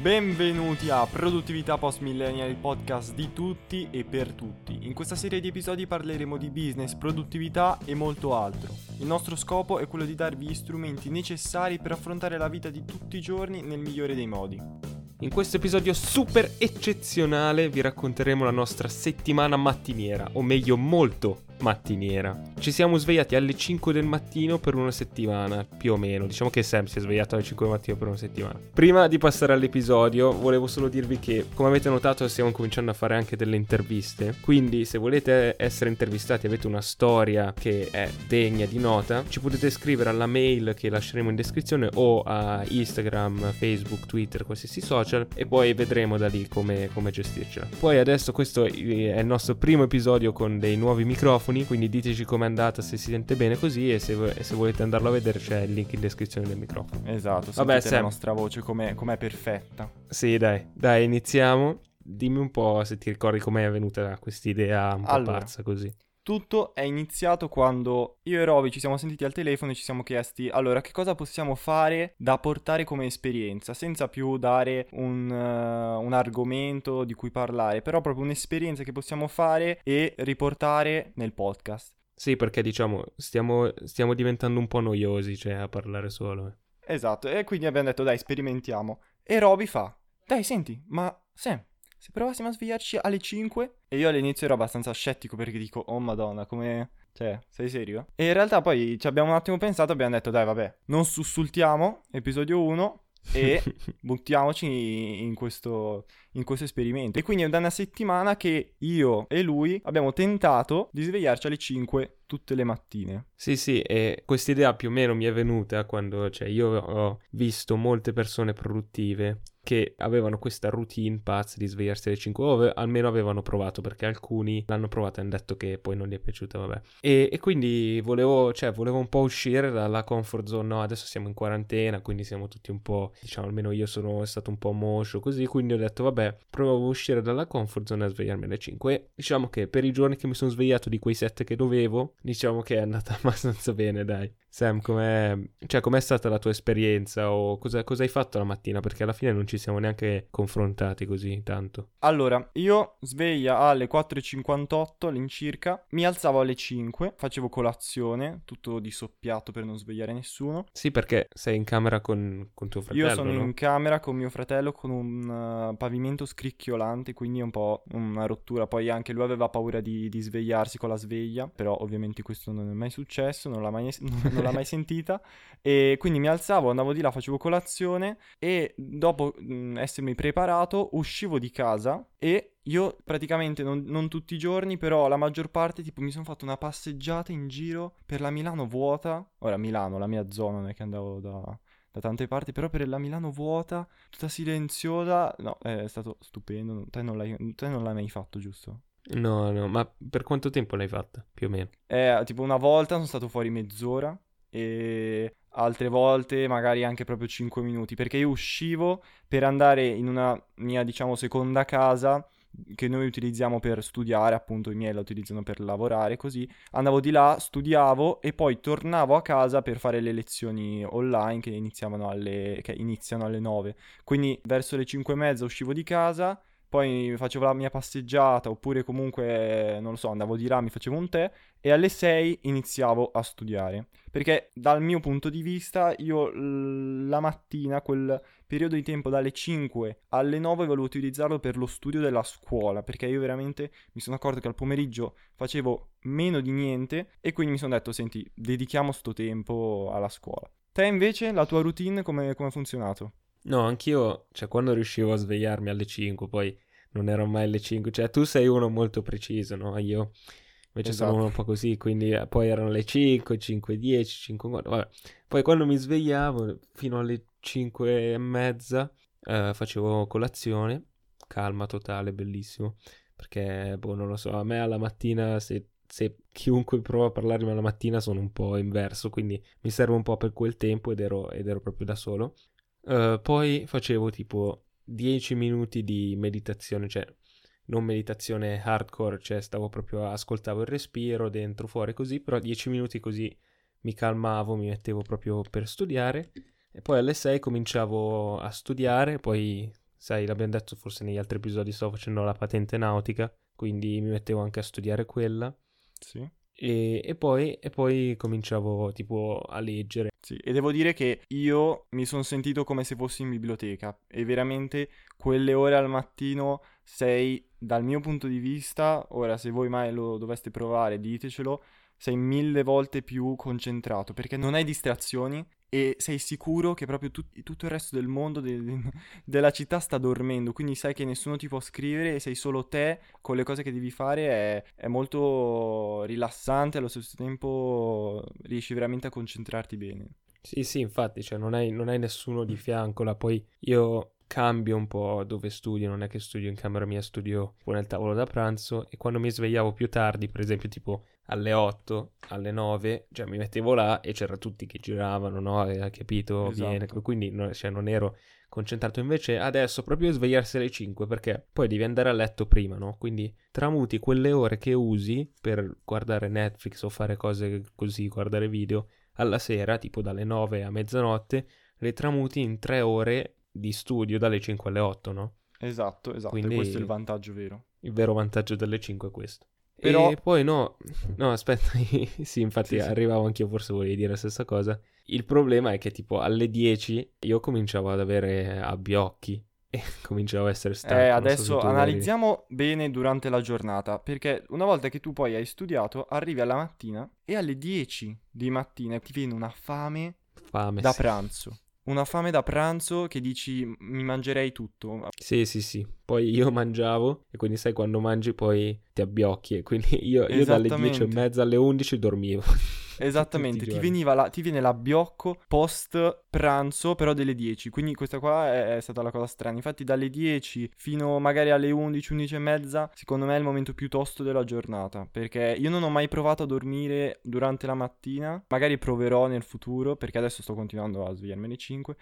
Benvenuti a Produttività Post Millennial, il podcast di tutti e per tutti. In questa serie di episodi parleremo di business, produttività e molto altro. Il nostro scopo è quello di darvi gli strumenti necessari per affrontare la vita di tutti i giorni nel migliore dei modi. In questo episodio super eccezionale vi racconteremo la nostra settimana mattiniera, o meglio molto mattiniera. Ci siamo svegliati alle 5 del mattino per una settimana, più o meno. Diciamo che Sam si è svegliato alle 5 del mattino per una settimana. Prima di passare all'episodio, volevo solo dirvi che, come avete notato, stiamo cominciando a fare anche delle interviste. Quindi, se volete essere intervistati, avete una storia che è degna di nota, ci potete scrivere alla mail che lasceremo in descrizione o a Instagram, Facebook, Twitter, qualsiasi social e poi vedremo da lì come, come gestircela. Poi adesso questo è il nostro primo episodio con dei nuovi microfoni microfoni, quindi diteci com'è andata, se si sente bene così e se, e se, volete andarlo a vedere c'è il link in descrizione del microfono. Esatto, Vabbè, Sam. la nostra voce com'è, com'è perfetta. Sì, dai, dai, iniziamo. Dimmi un po' se ti ricordi com'è venuta questa idea un po' allora, pazza così. Tutto è iniziato quando io e Roby ci siamo sentiti al telefono e ci siamo chiesti allora che cosa possiamo fare da portare come esperienza senza più dare un, uh, un argomento di cui parlare, però proprio un'esperienza che possiamo fare e riportare nel podcast. Sì, perché diciamo stiamo, stiamo diventando un po' noiosi, cioè a parlare solo. Eh. Esatto, e quindi abbiamo detto dai sperimentiamo. E Roby fa, dai senti, ma Sam, se provassimo a svegliarci alle 5? E io all'inizio ero abbastanza scettico perché dico, oh madonna, come... Cioè, sei serio? E in realtà poi ci abbiamo un attimo pensato e abbiamo detto, dai vabbè, non sussultiamo, episodio 1, e buttiamoci in questo, in questo esperimento. E quindi è da una settimana che io e lui abbiamo tentato di svegliarci alle 5 tutte le mattine. Sì, sì, e questa idea più o meno mi è venuta quando, cioè, io ho visto molte persone produttive che avevano questa routine pazza di svegliarsi alle 5 ore, almeno avevano provato perché alcuni l'hanno provato e hanno detto che poi non gli è piaciuta, vabbè. E, e quindi volevo, cioè, volevo un po' uscire dalla comfort zone, no, adesso siamo in quarantena, quindi siamo tutti un po', diciamo, almeno io sono stato un po' moscio così, quindi ho detto, vabbè, provo a uscire dalla comfort zone a svegliarmi alle 5. E diciamo che per i giorni che mi sono svegliato di quei 7 che dovevo, diciamo che è andata abbastanza bene, dai. Sam, com'è, cioè, com'è stata la tua esperienza o cosa, cosa, hai fatto la mattina? Perché alla fine non ci siamo neanche confrontati così tanto. Allora, io sveglia alle 4.58 all'incirca, mi alzavo alle 5, facevo colazione, tutto di soppiato per non svegliare nessuno. Sì, perché sei in camera con, con tuo fratello, Io sono no? in camera con mio fratello con un uh, pavimento scricchiolante, quindi è un po' una rottura. Poi anche lui aveva paura di, di svegliarsi con la sveglia, però ovviamente questo non è mai successo, non l'ha mai... Non non l'ha mai sentita. E quindi mi alzavo, andavo di là, facevo colazione e dopo mh, essermi preparato uscivo di casa e io praticamente non, non, tutti i giorni, però la maggior parte, tipo, mi sono fatto una passeggiata in giro per la Milano vuota. Ora, Milano, la mia zona, non è che andavo da, da tante parti, però per la Milano vuota, tutta silenziosa, no, è stato stupendo. Te non l'hai, te non l'hai mai fatto, giusto? No, no, ma per quanto tempo l'hai fatta, più o meno? Eh, tipo una volta sono stato fuori mezz'ora e altre volte magari anche proprio 5 minuti, perché io uscivo per andare in una mia, diciamo, seconda casa che noi utilizziamo per studiare, appunto i miei la utilizzano per lavorare, così andavo di là, studiavo e poi tornavo a casa per fare le lezioni online che alle, che iniziano alle 9. Quindi verso le 5 e mezza uscivo di casa, poi facevo la mia passeggiata oppure comunque, non lo so, andavo di là, mi facevo un tè e alle 6 iniziavo a studiare. Perché dal mio punto di vista io la mattina, quel periodo di tempo dalle 5 alle 9 volevo utilizzarlo per lo studio della scuola, perché io veramente mi sono accorto che al pomeriggio facevo meno di niente e quindi mi sono detto, senti, dedichiamo sto tempo alla scuola. Te invece, la tua routine come ha funzionato? No, anch'io, cioè quando riuscivo a svegliarmi alle 5, poi non ero mai alle 5, cioè tu sei uno molto preciso, no? Io invece esatto. sono un po' così, quindi eh, poi erano le 5, 5, 10, 5, vabbè. Poi quando mi svegliavo fino alle 5 e mezza eh, facevo colazione, calma totale, bellissimo, perché, boh, non lo so, a me alla mattina se se chiunque prova a parlarmi alla mattina sono un po' inverso, quindi mi serve un po' per quel tempo ed ero, ed ero proprio da solo. Uh, poi facevo tipo 10 minuti di meditazione, cioè non meditazione hardcore, cioè stavo proprio, ascoltavo il respiro dentro, fuori così, però 10 minuti così mi calmavo, mi mettevo proprio per studiare e poi alle 6 cominciavo a studiare, poi sai, l'abbiamo detto forse negli altri episodi, sto facendo la patente nautica, quindi mi mettevo anche a studiare quella. Sì. E, e poi, e poi cominciavo tipo a leggere. Sì, e devo dire che io mi sono sentito come se fossi in biblioteca e veramente quelle ore al mattino sei, dal mio punto di vista, ora se voi mai lo doveste provare ditecelo, sei mille volte più concentrato perché non hai distrazioni e sei sicuro che proprio tut- tutto il resto del mondo, de- de- della città sta dormendo, quindi sai che nessuno ti può scrivere e sei solo te con le cose che devi fare, è, è molto rilassante, allo stesso tempo riesci veramente a concentrarti bene. Sì, sì, infatti, cioè non hai, non hai nessuno di fianco là, poi io cambio un po' dove studio, non è che studio in camera mia, studio nel tavolo da pranzo e quando mi svegliavo più tardi, per esempio tipo alle 8, alle 9, cioè mi mettevo là e c'erano tutti che giravano, no? Hai capito? Esatto. Quindi no, cioè, non ero concentrato. Invece adesso proprio svegliarsi alle 5 perché poi devi andare a letto prima, no? Quindi tramuti quelle ore che usi per guardare Netflix o fare cose così, guardare video, alla sera, tipo dalle 9 a mezzanotte, le tramuti in 3 ore di studio dalle 5 alle 8, no? Esatto, esatto, Quindi- questo è il vantaggio vero. Il vero vantaggio delle 5 è questo. Però- E poi no, no, aspetta, sì, infatti Sì, sì. arrivavo anch'io, forse volevi dire la stessa cosa. Il problema è che tipo alle 10 io cominciavo ad avere abbiocchi e cominciavo a essere stanco. Eh, non so adesso tu avevi- analizziamo bene durante la giornata, perché una volta che tu poi hai studiato, arrivi alla mattina e alle 10 di mattina ti viene una fame fame. da sì. pranzo. Una fame da pranzo che dici mi mangerei tutto. Sì, sì, sì. Poi io mangiavo e quindi sai quando mangi poi ti abbiocchi e quindi io, io dalle 10 e mezza alle 11 dormivo. Esattamente, ti, la- ti viene l'abbiocco post pranzo, però delle 10. Quindi questa qua è, è stata la cosa strana. Infatti, dalle 10 fino magari alle 11, 11 e mezza, secondo me è il momento più tosto della giornata. Perché io non ho mai provato a dormire durante la mattina. Magari proverò nel futuro, perché adesso sto continuando a svegliarmi alle 5.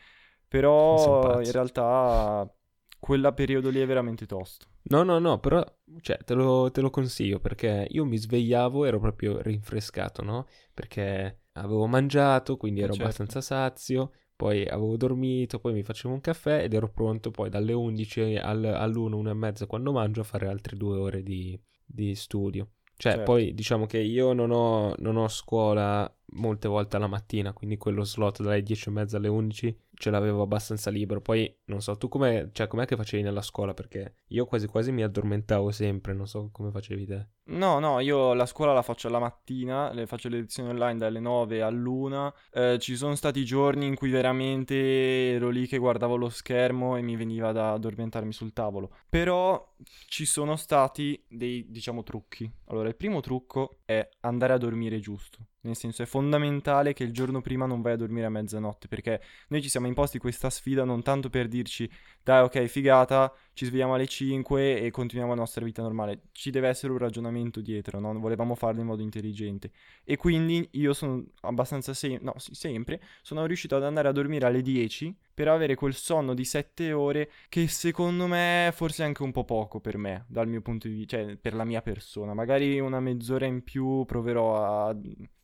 Sei un Però in realtà quel periodo lì è veramente tosto. No, no, no, però, cioè, te lo, te lo consiglio perché io mi svegliavo, ero proprio rinfrescato, no? Perché avevo mangiato, quindi Eh, ero certo. abbastanza sazio, poi avevo dormito, poi mi facevo un caffè ed ero pronto poi dalle 11 al, all'1, 1 e mezza quando mangio a fare altre due ore di, di studio. Cioè, Certo. poi diciamo che io non ho, non ho scuola molte volte alla mattina, quindi quello slot dalle 10 e mezza alle 11 ce l'avevo abbastanza libero. Poi non so, tu come, cioè, com'è che facevi nella scuola? Perché io quasi quasi mi addormentavo sempre, non so come facevi te. No, no, io la scuola la faccio alla mattina, le faccio le lezioni online dalle 9 all'una. Eh, ci sono stati giorni in cui veramente ero lì che guardavo lo schermo e mi veniva da addormentarmi sul tavolo. Però ci sono stati dei, diciamo, trucchi. Allora, il primo trucco è andare a dormire giusto. Nel senso, è fondamentale che il giorno prima non vai a dormire a mezzanotte, perché noi ci siamo imposti questa sfida non tanto per dirci, dai, ok, figata, ci svegliamo alle 5 e continuiamo la nostra vita normale. Ci deve essere un ragionamento dietro, no? Volevamo farlo in modo intelligente. E quindi io sono abbastanza sem- no, sì, sempre sono riuscito ad andare a dormire alle 10 per avere quel sonno di 7 ore che secondo me forse è anche un po' poco per me, dal mio punto di vista, cioè per la mia persona. Magari una mezz'ora in più proverò a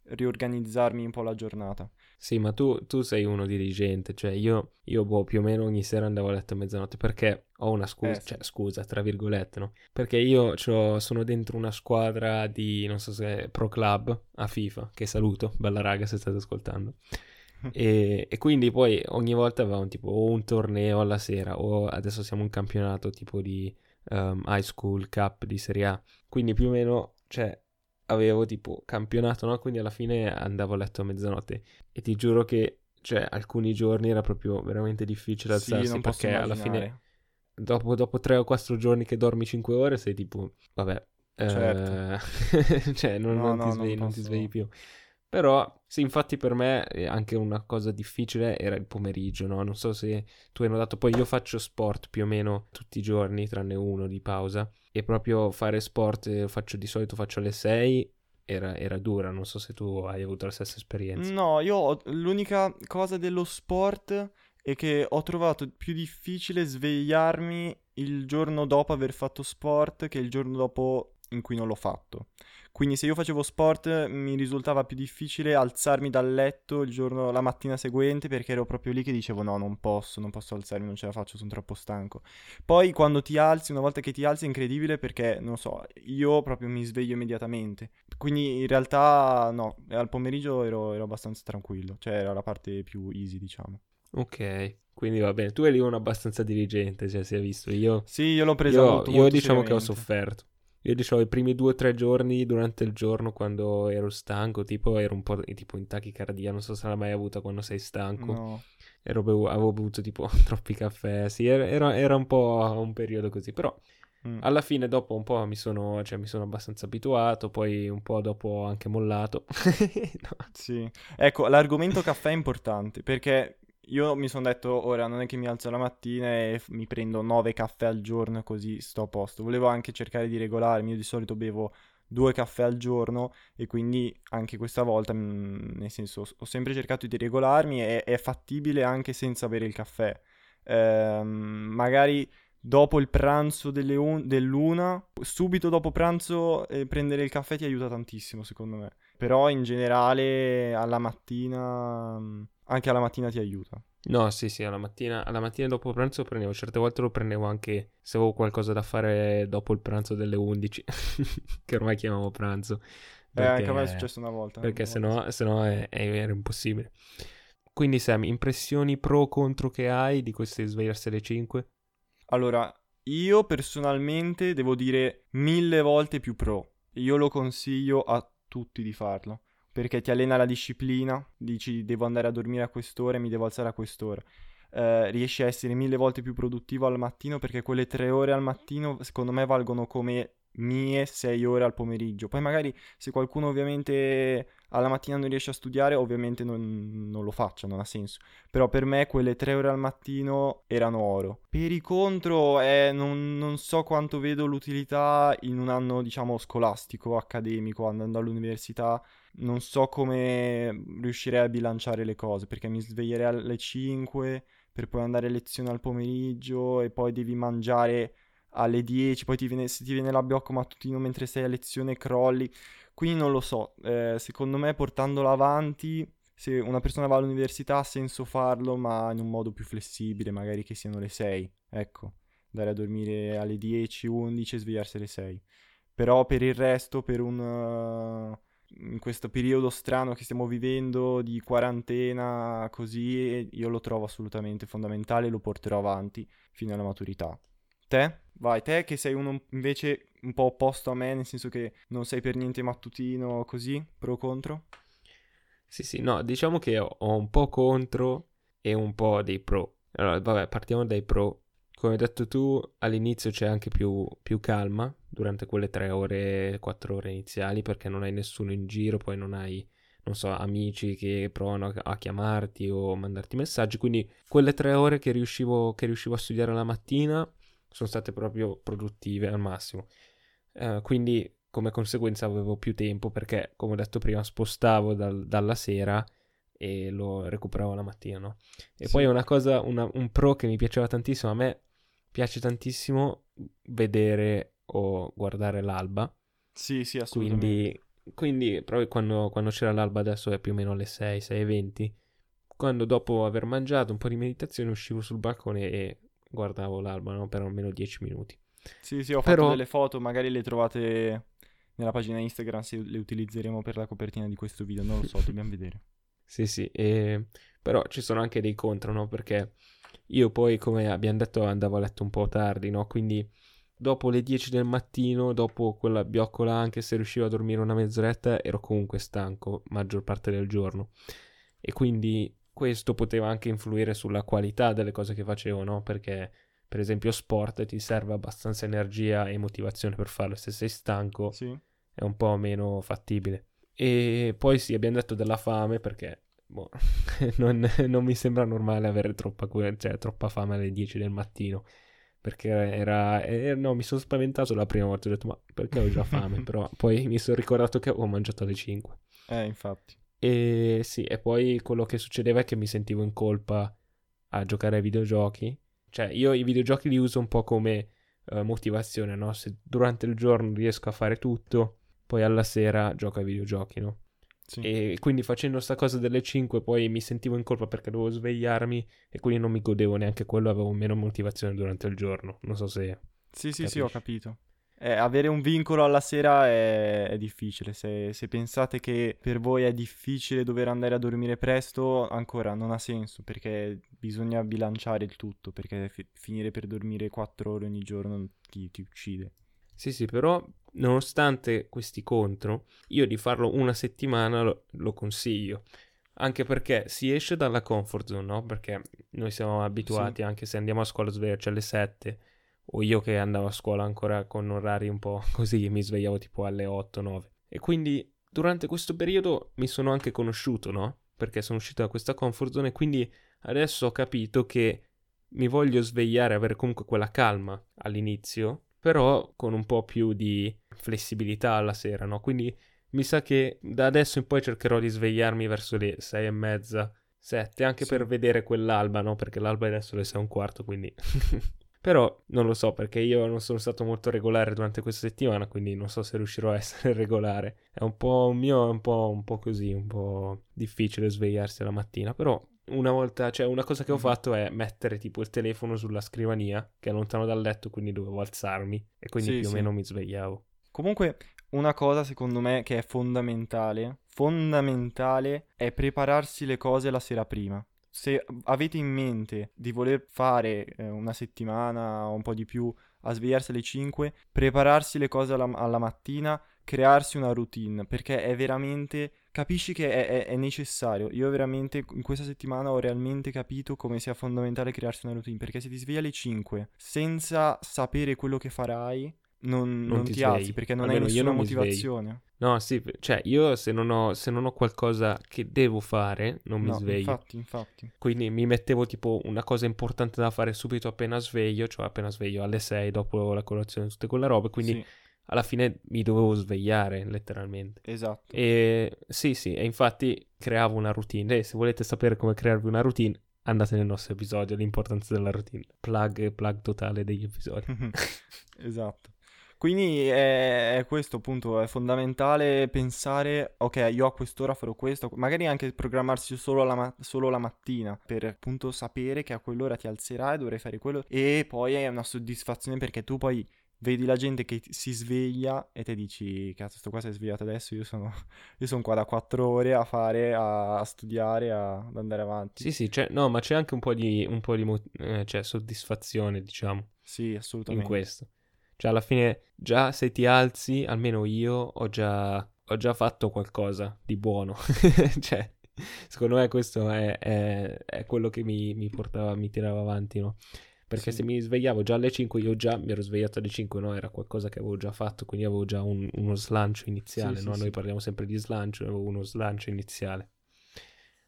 riorganizzarmi un po' la giornata. Sì, ma tu, tu sei uno dirigente, cioè io, io boh, più o meno ogni sera andavo a letto a mezzanotte perché ho una scusa, Eh, sì. cioè scusa, tra virgolette, no? Perché io c'ho- sono dentro una squadra di, non so se, Pro Club a FIFA, che saluto, bella raga se state ascoltando. E, e quindi poi ogni volta avevamo tipo o un torneo alla sera o adesso siamo un campionato tipo di um, high school cup di Serie A. Quindi più o meno, cioè, avevo tipo campionato, no? Quindi alla fine andavo a letto a mezzanotte. E ti giuro che, cioè, alcuni giorni era proprio veramente difficile Sì, alzarsi non posso perché alla fine, dopo, dopo 3 o 4 giorni che dormi 5 ore, sei tipo, vabbè, eh, Certo. cioè, non, No, non no, ti non svegli, non ti posso- svegli più. Però, sì, infatti per me eh, anche una cosa difficile era il pomeriggio, no? Non so se tu hai notato, poi io faccio sport più o meno tutti i giorni, tranne uno di pausa, e proprio fare sport eh, faccio di solito faccio alle 6, era, era dura, non so se tu hai avuto la stessa esperienza. No, io ho- l'unica cosa dello sport è che ho trovato più difficile svegliarmi il giorno dopo aver fatto sport che il giorno dopo in cui non l'ho fatto. Quindi se io facevo sport mi risultava più difficile alzarmi dal letto il giorno, la mattina seguente perché ero proprio lì che dicevo no, non posso, non posso alzarmi, non ce la faccio, sono troppo stanco. Poi quando ti alzi, una volta che ti alzi è incredibile perché, non so, io proprio mi sveglio immediatamente. Quindi in realtà no, al pomeriggio ero, ero abbastanza tranquillo, cioè era la parte più easy diciamo. Ok, quindi va bene. Tu eri uno abbastanza diligente, cioè si è visto. Io, sì, io l'ho presa io, molto, io molto diciamo seriamente. che ho sofferto. Io diciamo i primi due o tre giorni durante il giorno quando ero stanco, tipo ero un po' tipo in tachicardia, non so se l'hai mai avuta quando sei stanco. No. Ero bevu- avevo bevuto tipo troppi caffè, sì, era, era, era un po' un periodo così, però Mm. alla fine dopo un po' mi sono, cioè, mi sono abbastanza abituato, poi un po' dopo ho anche mollato. No. Sì, ecco, l'argomento caffè è importante perché io mi sono detto, ora non è che mi alzo la mattina e f- mi prendo 9 caffè al giorno così sto a posto. Volevo anche cercare di regolarmi, io di solito bevo due caffè al giorno e quindi anche questa volta, mm, nel senso, ho sempre cercato di regolarmi e è fattibile anche senza bere il caffè. Ehm, magari dopo il pranzo un- dell'una, subito dopo pranzo eh, prendere il caffè ti aiuta tantissimo, secondo me. Però in generale alla mattina, mm, anche alla mattina ti aiuta. No, sì, sì, alla mattina, alla mattina dopo pranzo lo prendevo, certe volte lo prendevo anche se avevo qualcosa da fare dopo il pranzo delle 11, che ormai chiamiamo pranzo. Eh, anche a me è perché- successo una volta. Perché una se volta no, se no è- è- era impossibile. Quindi Sam, impressioni pro o contro che hai di queste svegliarsi alle 5? Allora, io personalmente devo dire mille volte più pro. Io lo consiglio a tutti di farlo. Perché ti allena la disciplina, dici devo andare a dormire a quest'ora e mi devo alzare a quest'ora. Eh, riesci a essere mille volte più produttivo al mattino perché quelle tre ore al mattino secondo me valgono come mie sei ore al pomeriggio. Poi magari se qualcuno ovviamente alla mattina non riesce a studiare, ovviamente non, non lo faccia, non ha senso. Però per me quelle tre ore al mattino erano oro. Per i contro, eh, non, non so quanto vedo l'utilità in un anno, diciamo, scolastico, accademico, andando all'università. Non so come riuscirei a bilanciare le cose, perché mi sveglierei alle 5 per poi andare a lezione al pomeriggio e poi devi mangiare alle 10, poi ti viene, se ti viene l'abbiocco mattutino mentre sei a lezione crolli. Quindi non lo so, eh, secondo me portandolo avanti, se una persona va all'università ha senso farlo, ma in un modo più flessibile, magari che siano le 6, ecco, andare a dormire alle 10, 11 e svegliarsi alle 6. Però per il resto, per un... uh, in questo periodo strano che stiamo vivendo di quarantena, così, io lo trovo assolutamente fondamentale e lo porterò avanti fino alla maturità. Te? Vai, te che sei uno invece un po' opposto a me, nel senso che non sei per niente mattutino così, pro contro? Sì, sì, no, diciamo che ho un po' contro e un po' dei pro. Allora, vabbè, partiamo dai pro. Come hai detto tu, all'inizio c'è anche più, più calma durante quelle tre ore, quattro ore iniziali, perché non hai nessuno in giro, poi non hai, non so, amici che provano a, chiamarti o mandarti messaggi. Quindi quelle tre ore che riuscivo, che riuscivo a studiare la mattina sono state proprio produttive al massimo. Eh, quindi come conseguenza avevo più tempo perché, come ho detto prima, spostavo dal- dalla sera e lo recuperavo la mattina, no? E Sì. poi una cosa, una- un pro che mi piaceva tantissimo, a me piace tantissimo vedere o guardare l'alba, Sì, sì, assolutamente. quindi, quindi proprio quando, quando c'era l'alba adesso è più o meno alle 6, 6 e 20, quando dopo aver mangiato un po' di meditazione uscivo sul balcone e guardavo l'alba, no? Per almeno 10 minuti. Sì, sì, ho fatto Però- delle foto, magari le trovate nella pagina Instagram se le utilizzeremo per la copertina di questo video, non lo so, dobbiamo vedere. Sì, sì, e- però ci sono anche dei contro, no? Perché io poi, come abbiamo detto, andavo a letto un po' tardi, no? Quindi dopo le 10 del mattino, dopo quella bioccola, anche se riuscivo a dormire una mezz'oretta, ero comunque stanco maggior parte del giorno. E quindi questo poteva anche influire sulla qualità delle cose che facevo, no? Perché, per esempio, sport ti serve abbastanza energia e motivazione per farlo. Se sei stanco, Sì? è un po' meno fattibile. E poi sì, abbiamo detto della fame perché boh, non, non mi sembra normale avere troppa, cioè, troppa fame alle 10 del mattino. Perché era, eh, no, mi sono spaventato la prima volta. Ho detto, ma perché ho già fame? Però poi mi sono ricordato che avevo mangiato alle 5. Eh, infatti. E sì, e poi quello che succedeva è che mi sentivo in colpa a giocare ai videogiochi. Cioè, io i videogiochi li uso un po' come eh, motivazione, no? Se durante il giorno riesco a fare tutto, poi alla sera gioco ai videogiochi, no? Sì. E quindi facendo sta cosa delle 5 poi mi sentivo in colpa perché dovevo svegliarmi e quindi non mi godevo neanche quello, avevo meno motivazione durante il giorno. Non so se... Sì, sì, sì, ho Capisci? capito. Eh, avere un vincolo alla sera è, è difficile. Se, se pensate che per voi è difficile dover andare a dormire presto, ancora non ha senso perché bisogna bilanciare il tutto. Perché fi- finire per dormire 4 ore ogni giorno ti, ti uccide. Sì, sì, però nonostante questi contro, io di farlo una settimana lo, lo consiglio. Anche perché si esce dalla comfort zone, no? Perché noi siamo abituati, anche se andiamo a scuola a svegliarci alle 7, o io che andavo a scuola ancora con orari un po' così, mi svegliavo tipo alle 8-9. E quindi durante questo periodo mi sono anche conosciuto, no? Perché sono uscito da questa comfort zone e quindi adesso ho capito che mi voglio svegliare, avere comunque quella calma all'inizio, però con un po' più di flessibilità alla sera, no? Quindi mi sa che da adesso in poi cercherò di svegliarmi verso le sei e mezza, sette, anche Sì. per vedere quell'alba, no? Perché l'alba è adesso le sei e un quarto, quindi... Però non lo so perché io non sono stato molto regolare durante questa settimana, quindi non so se riuscirò a essere regolare. È un po' un mio, è un po', un po' così, un po' difficile svegliarsi la mattina, però una volta, cioè una cosa che ho Mhm. fatto è mettere tipo il telefono sulla scrivania, che è lontano dal letto, quindi dovevo alzarmi e quindi Sì, più o sì. meno mi svegliavo. Comunque, una cosa secondo me che è fondamentale, fondamentale, è prepararsi le cose la sera prima. Se avete in mente di voler fare eh, una settimana o un po' di più a svegliarsi alle 5, prepararsi le cose alla, alla mattina, crearsi una routine, perché è veramente, capisci che è, è- è necessario. Io veramente in questa settimana ho realmente capito come sia fondamentale crearsi una routine, perché se ti svegli alle 5 senza sapere quello che farai, non, Non non ti ti, alzi perché non hai Almeno io nessuna non motivazione. No, sì, cioè io se non ho, se non ho qualcosa che devo fare, non mi No, sveglio. infatti, infatti. Quindi mi mettevo tipo una cosa importante da fare subito appena sveglio, cioè appena sveglio alle 6 dopo la colazione, tutte quelle robe, quindi Sì, alla fine mi dovevo svegliare letteralmente. esatto. E sì, sì, e infatti creavo una routine. E se volete sapere come crearvi una routine, andate nel nostro episodio, l'importanza della routine. Plug, plug totale degli episodi. Esatto. Quindi è, è questo appunto, è fondamentale pensare, ok, io a quest'ora farò questo, magari anche programmarsi solo la, ma- solo la mattina per appunto sapere che a quell'ora ti alzerai, dovrai fare quello e poi è una soddisfazione perché tu poi vedi la gente che si sveglia e ti dici, cazzo, sto qua si è svegliato adesso, io sono, io sono qua da quattro ore a fare, a, a studiare, a- ad andare avanti. Sì, sì, c'è, no, ma c'è anche un po' di, un po' di eh, cioè, soddisfazione, diciamo, Sì, in assolutamente. questo. Cioè, alla fine, già se ti alzi, almeno io ho già, ho già fatto qualcosa di buono. cioè, secondo me questo è, è- è quello che mi, mi portava, mi tirava avanti, no? Perché Sì. se mi svegliavo già alle 5, io già mi ero svegliato alle 5, no? Era qualcosa che avevo già fatto, quindi avevo già un- uno slancio iniziale, Sì, no? sì. Noi parliamo sempre di slancio, avevo uno slancio iniziale.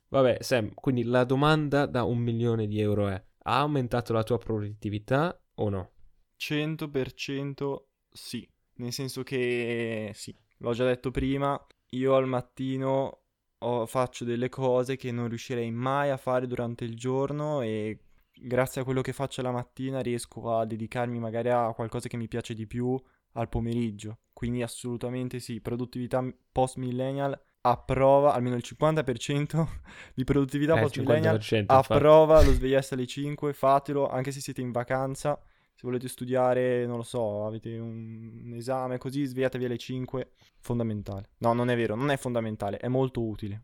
Vabbè, Sam, quindi la domanda da un milione di euro è: ha aumentato la tua produttività o no? 100% sì, nel senso che sì, l'ho già detto prima, io al mattino ho- faccio delle cose che non riuscirei mai a fare durante il giorno e grazie a quello che faccio la mattina riesco a dedicarmi magari a qualcosa che mi piace di più al pomeriggio. Quindi assolutamente sì, produttività post millennial approva, almeno il 50% di produttività Eh, post millennial 50%, a infatti. prova lo svegliarsi alle 5, fatelo anche se siete in vacanza. Se volete studiare, non lo so, avete un, un esame così, svegliatevi alle 5. Fondamentale. No, non è vero, non è fondamentale, è molto utile.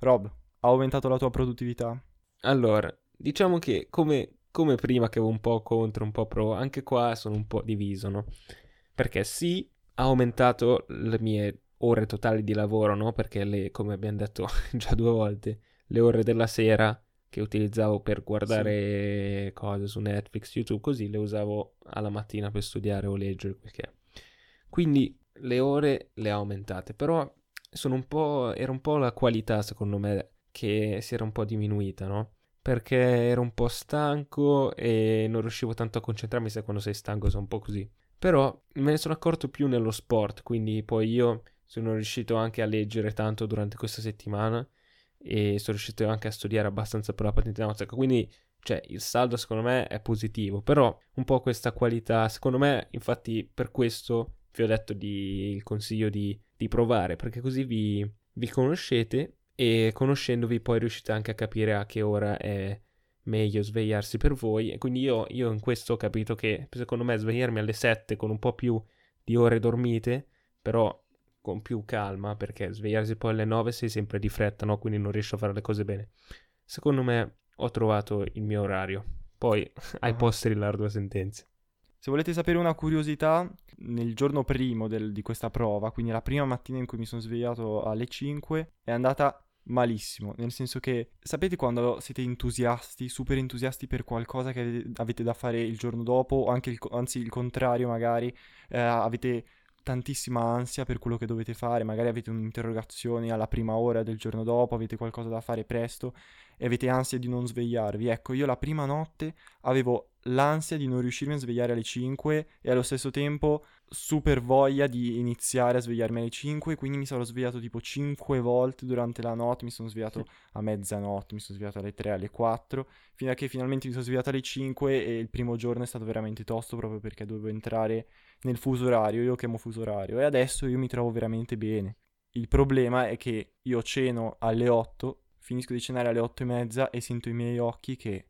Rob, ha aumentato la tua produttività? Allora, diciamo che come, come prima che avevo un po' contro, un po' pro, anche qua sono un po' diviso, no? Perché sì, ha aumentato le mie ore totali di lavoro, no? Perché le, come abbiamo detto già due volte, le ore della sera che utilizzavo per guardare cose su Netflix, YouTube, così le usavo alla mattina per studiare o leggere, perché... Quindi le ore le ha aumentate, però sono un po', era un po' la qualità, secondo me, che si era un po' diminuita, no? Perché ero un po' stanco e non riuscivo tanto a concentrarmi, sai quando sei stanco sei un po' così. Però me ne sono accorto più nello sport, quindi poi io sono riuscito anche a leggere tanto durante questa settimana e sono riuscito anche a studiare abbastanza per la patente Mozart, quindi cioè il saldo secondo me è positivo, però un po' questa qualità, secondo me, infatti per questo vi ho detto di, il consiglio di di provare, perché così vi, vi conoscete e conoscendovi poi riuscite anche a capire a che ora è meglio svegliarsi per voi. E quindi io, io in questo ho capito che secondo me svegliarmi alle 7 con un po' più di ore dormite, però con più calma, perché svegliarsi poi alle 9 sei sempre di fretta, no? Quindi non riesci a fare le cose bene. Secondo me ho trovato il mio orario. Poi ai Ah. posteri l'ardua sentenza. Se volete sapere una curiosità, nel giorno primo del- di questa prova, quindi la prima mattina in cui mi sono svegliato alle 5, è andata malissimo. Nel senso che, sapete quando siete entusiasti, super entusiasti per qualcosa che avete, da fare il giorno dopo, o anche il, anzi il contrario magari, eh, avete tantissima ansia per quello che dovete fare, magari avete un'interrogazione alla prima ora del giorno dopo, avete qualcosa da fare presto e avete ansia di non svegliarvi. Ecco, io la prima notte avevo l'ansia di non riuscirmi a svegliare alle 5 e allo stesso tempo super voglia di iniziare a svegliarmi alle 5, quindi mi sono svegliato tipo 5 volte durante la notte, mi sono svegliato a mezzanotte, mi sono svegliato alle 3, alle 4, fino a che finalmente mi sono svegliato alle 5 e il primo giorno è stato veramente tosto proprio perché dovevo entrare nel fuso orario, io chiamo fuso orario, e adesso io mi trovo veramente bene. Il problema è che io ceno alle 8, finisco di cenare alle 8 e mezza e sento i miei occhi che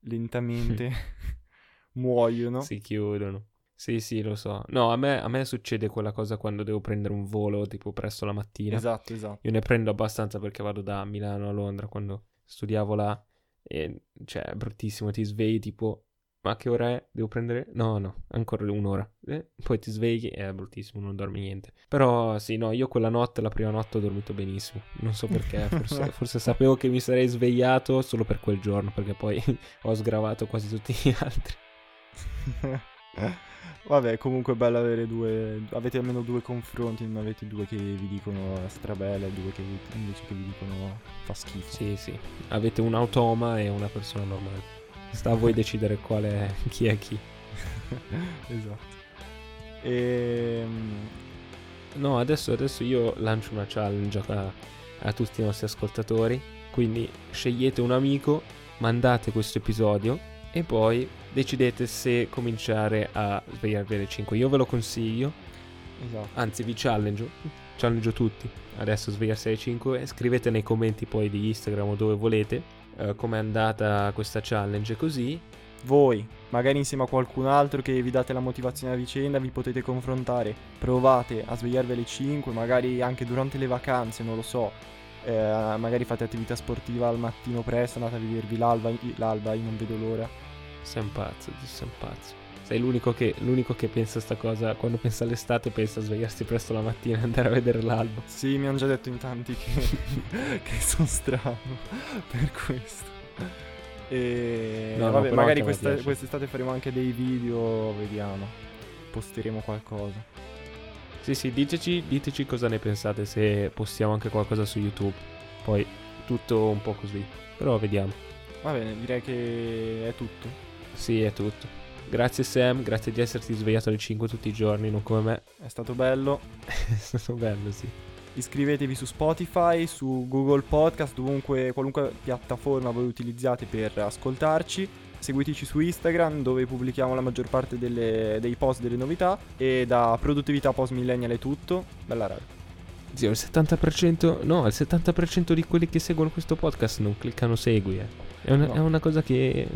lentamente muoiono. Si chiudono. Sì, sì, lo so. No, a me, a me succede quella cosa quando devo prendere un volo tipo presto la mattina. Esatto, esatto. Io ne prendo abbastanza perché vado da Milano a Londra quando studiavo là. E cioè, è bruttissimo. Ti svegli tipo, ma che ora è? Devo prendere? No, no, ancora un'ora. Eh, poi ti svegli e è bruttissimo, non dormi niente. Però sì, no, io quella notte, la prima notte ho dormito benissimo. Non so perché, forse, forse sapevo che mi sarei svegliato solo per quel giorno, perché poi ho sgravato quasi tutti gli altri. Vabbè, comunque è bello avere due. Avete almeno due confronti, non avete due che vi dicono strabella e due che invece che vi dicono fa schifo. Sì, sì. Avete un automa e una persona normale. Sta a voi decidere qual è chi è chi. esatto. Ehm, No, adesso, adesso io lancio una challenge a, a tutti i nostri ascoltatori. Quindi scegliete un amico, mandate questo episodio e poi decidete se cominciare a svegliarvi alle 5. Io ve lo consiglio, esatto. anzi vi challenge, challenge tutti. Adesso svegliarsi alle 5 e scrivete nei commenti poi di Instagram o dove volete eh, com'è andata questa challenge così Voi, magari insieme a qualcun altro che vi date la motivazione a vicenda, vi potete confrontare. Provate a svegliarvi alle 5, magari anche durante le vacanze, non lo so. Eh, magari fate attività sportiva al mattino presto, andate a vedervi l'alba, l'alba, io non vedo l'ora. Sei un pazzo, tu sei un pazzo. Sei l'unico che, l'unico che pensa a sta cosa, quando pensa all'estate pensa a svegliarsi presto la mattina e andare a vedere l'alba. Sì, mi hanno già detto in tanti che, che sono strano per questo. E No, no, vabbè, però magari questa, quest'estate faremo anche dei video, vediamo. Posteremo qualcosa. Sì, sì, diteci, diteci cosa ne pensate, se postiamo anche qualcosa su YouTube. Poi tutto un po' così. Però vediamo. Va bene, direi che è tutto. Sì, è tutto. Grazie Sam, grazie di esserti svegliato alle 5 tutti i giorni, non come me. È stato bello. è stato bello, sì. Iscrivetevi su Spotify, su Google Podcast, dovunque, qualunque piattaforma voi utilizzate per ascoltarci. Seguiteci su Instagram dove pubblichiamo la maggior parte delle- dei post delle novità. E da produttività post millennial è tutto. Bella raga. Zio, il 70%, no, il 70% di quelli che seguono questo podcast non cliccano segui, eh. È una, No. è una cosa che...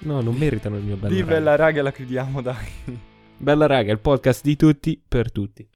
No, non meritano il mio bello Di raga. bella raga la chiudiamo, dai. Bella raga, il podcast di tutti per tutti.